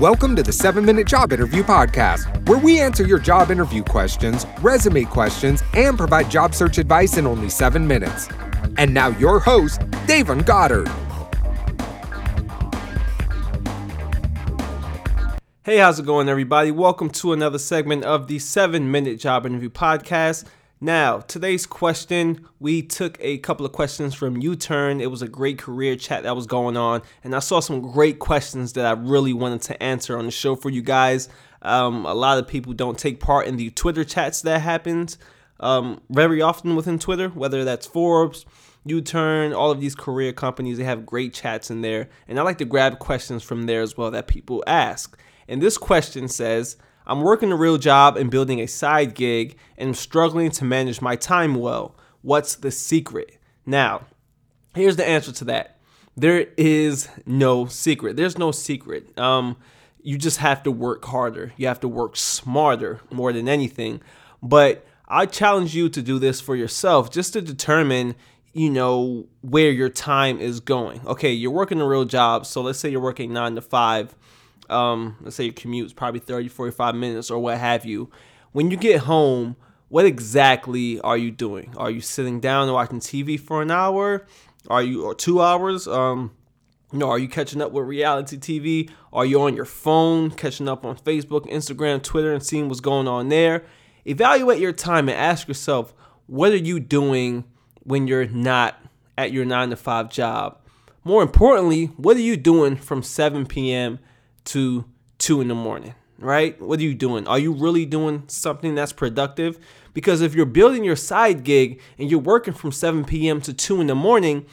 Welcome to the 7 Minute Job Interview Podcast, where we answer your job interview questions, resume questions, and provide job search advice in only 7 minutes. And now, your host, Davon Goddard. Hey, how's it going, everybody? Welcome to another segment of the 7 Minute Job Interview Podcast. Now, today's question, we took a couple of questions from YouTern. It was a great career chat that was going on, and I saw some great questions that I really wanted to answer on the show for you guys. Um, a lot of people don't take part in the Twitter chats that happens um, very often within Twitter, whether that's Forbes, YouTern, all of these career companies, they have great chats in there, and I like to grab questions from there as well that people ask. And this question says, I'm working a real job and building a side gig and I'm struggling to manage my time well. What's the secret? Now, here's the answer to that. There is no secret. There's no secret. Um, you just have to work harder. You have to work smarter more than anything. But I challenge you to do this for yourself just to determine, you know, where your time is going. Okay, you're working a real job. So let's say you're working nine to five um, let's say your commute is probably 30, 45 minutes or what have you. When you get home, what exactly are you doing? Are you sitting down and watching TV for an hour? Are you or two hours? Um, you know, are you catching up with reality TV? Are you on your phone catching up on Facebook, Instagram, Twitter, and seeing what's going on there? Evaluate your time and ask yourself, what are you doing when you're not at your nine to five job? More importantly, what are you doing from 7 p.m to 2 in the morning, right? What are you doing? Are you really doing something that's productive? Because if you're building your side gig and you're working from 7 p.m. to 2 in the morning,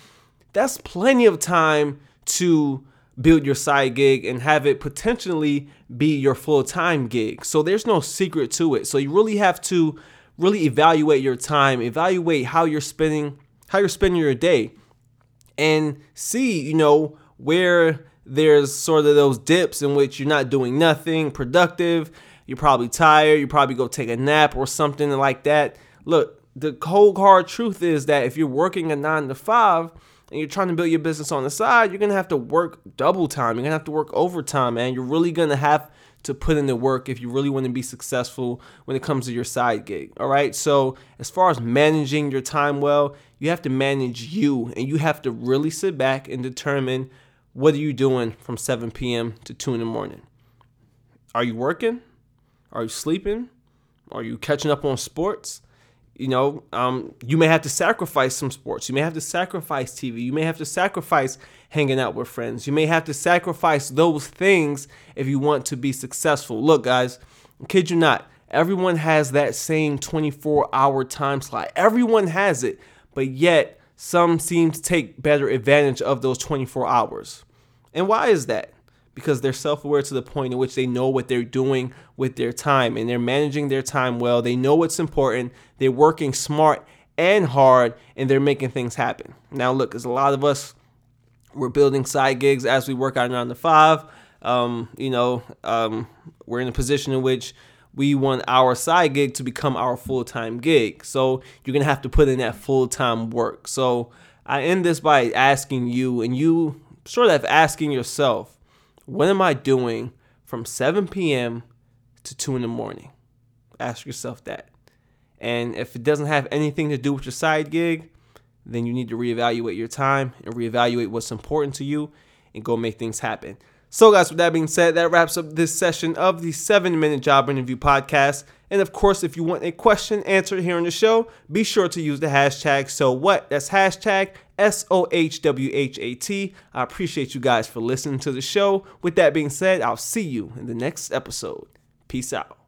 that's plenty of time to build your side gig and have it potentially be your full-time gig. So there's no secret to it. So you really have to really evaluate your time, evaluate how you're spending how you're spending your day and see, you know, where there's sort of those dips in which you're not doing nothing productive. You're probably tired. You probably go take a nap or something like that. Look, the cold hard truth is that if you're working a nine to five and you're trying to build your business on the side, you're gonna have to work double time. You're gonna have to work overtime, man. You're really gonna have to put in the work if you really want to be successful when it comes to your side gig. All right. So, as far as managing your time well, you have to manage you and you have to really sit back and determine what are you doing from 7 p.m. to 2 in the morning? Are you working? Are you sleeping? Are you catching up on sports? You know, um, you may have to sacrifice some sports. You may have to sacrifice TV. You may have to sacrifice hanging out with friends. You may have to sacrifice those things if you want to be successful. Look, guys, kid you not, everyone has that same 24 hour time slot. Everyone has it, but yet some seem to take better advantage of those 24 hours. And why is that? Because they're self aware to the point in which they know what they're doing with their time and they're managing their time well. They know what's important. They're working smart and hard and they're making things happen. Now, look, as a lot of us, we're building side gigs as we work out nine to five. Um, you know, um, we're in a position in which we want our side gig to become our full time gig. So you're gonna have to put in that full time work. So I end this by asking you, and you sort of asking yourself, what am I doing from 7 p.m. to 2 in the morning? Ask yourself that. And if it doesn't have anything to do with your side gig, then you need to reevaluate your time and reevaluate what's important to you and go make things happen. So, guys, with that being said, that wraps up this session of the 7 Minute Job Interview Podcast. And of course, if you want a question answered here on the show, be sure to use the hashtag so what. That's hashtag S O H W H A T. I appreciate you guys for listening to the show. With that being said, I'll see you in the next episode. Peace out.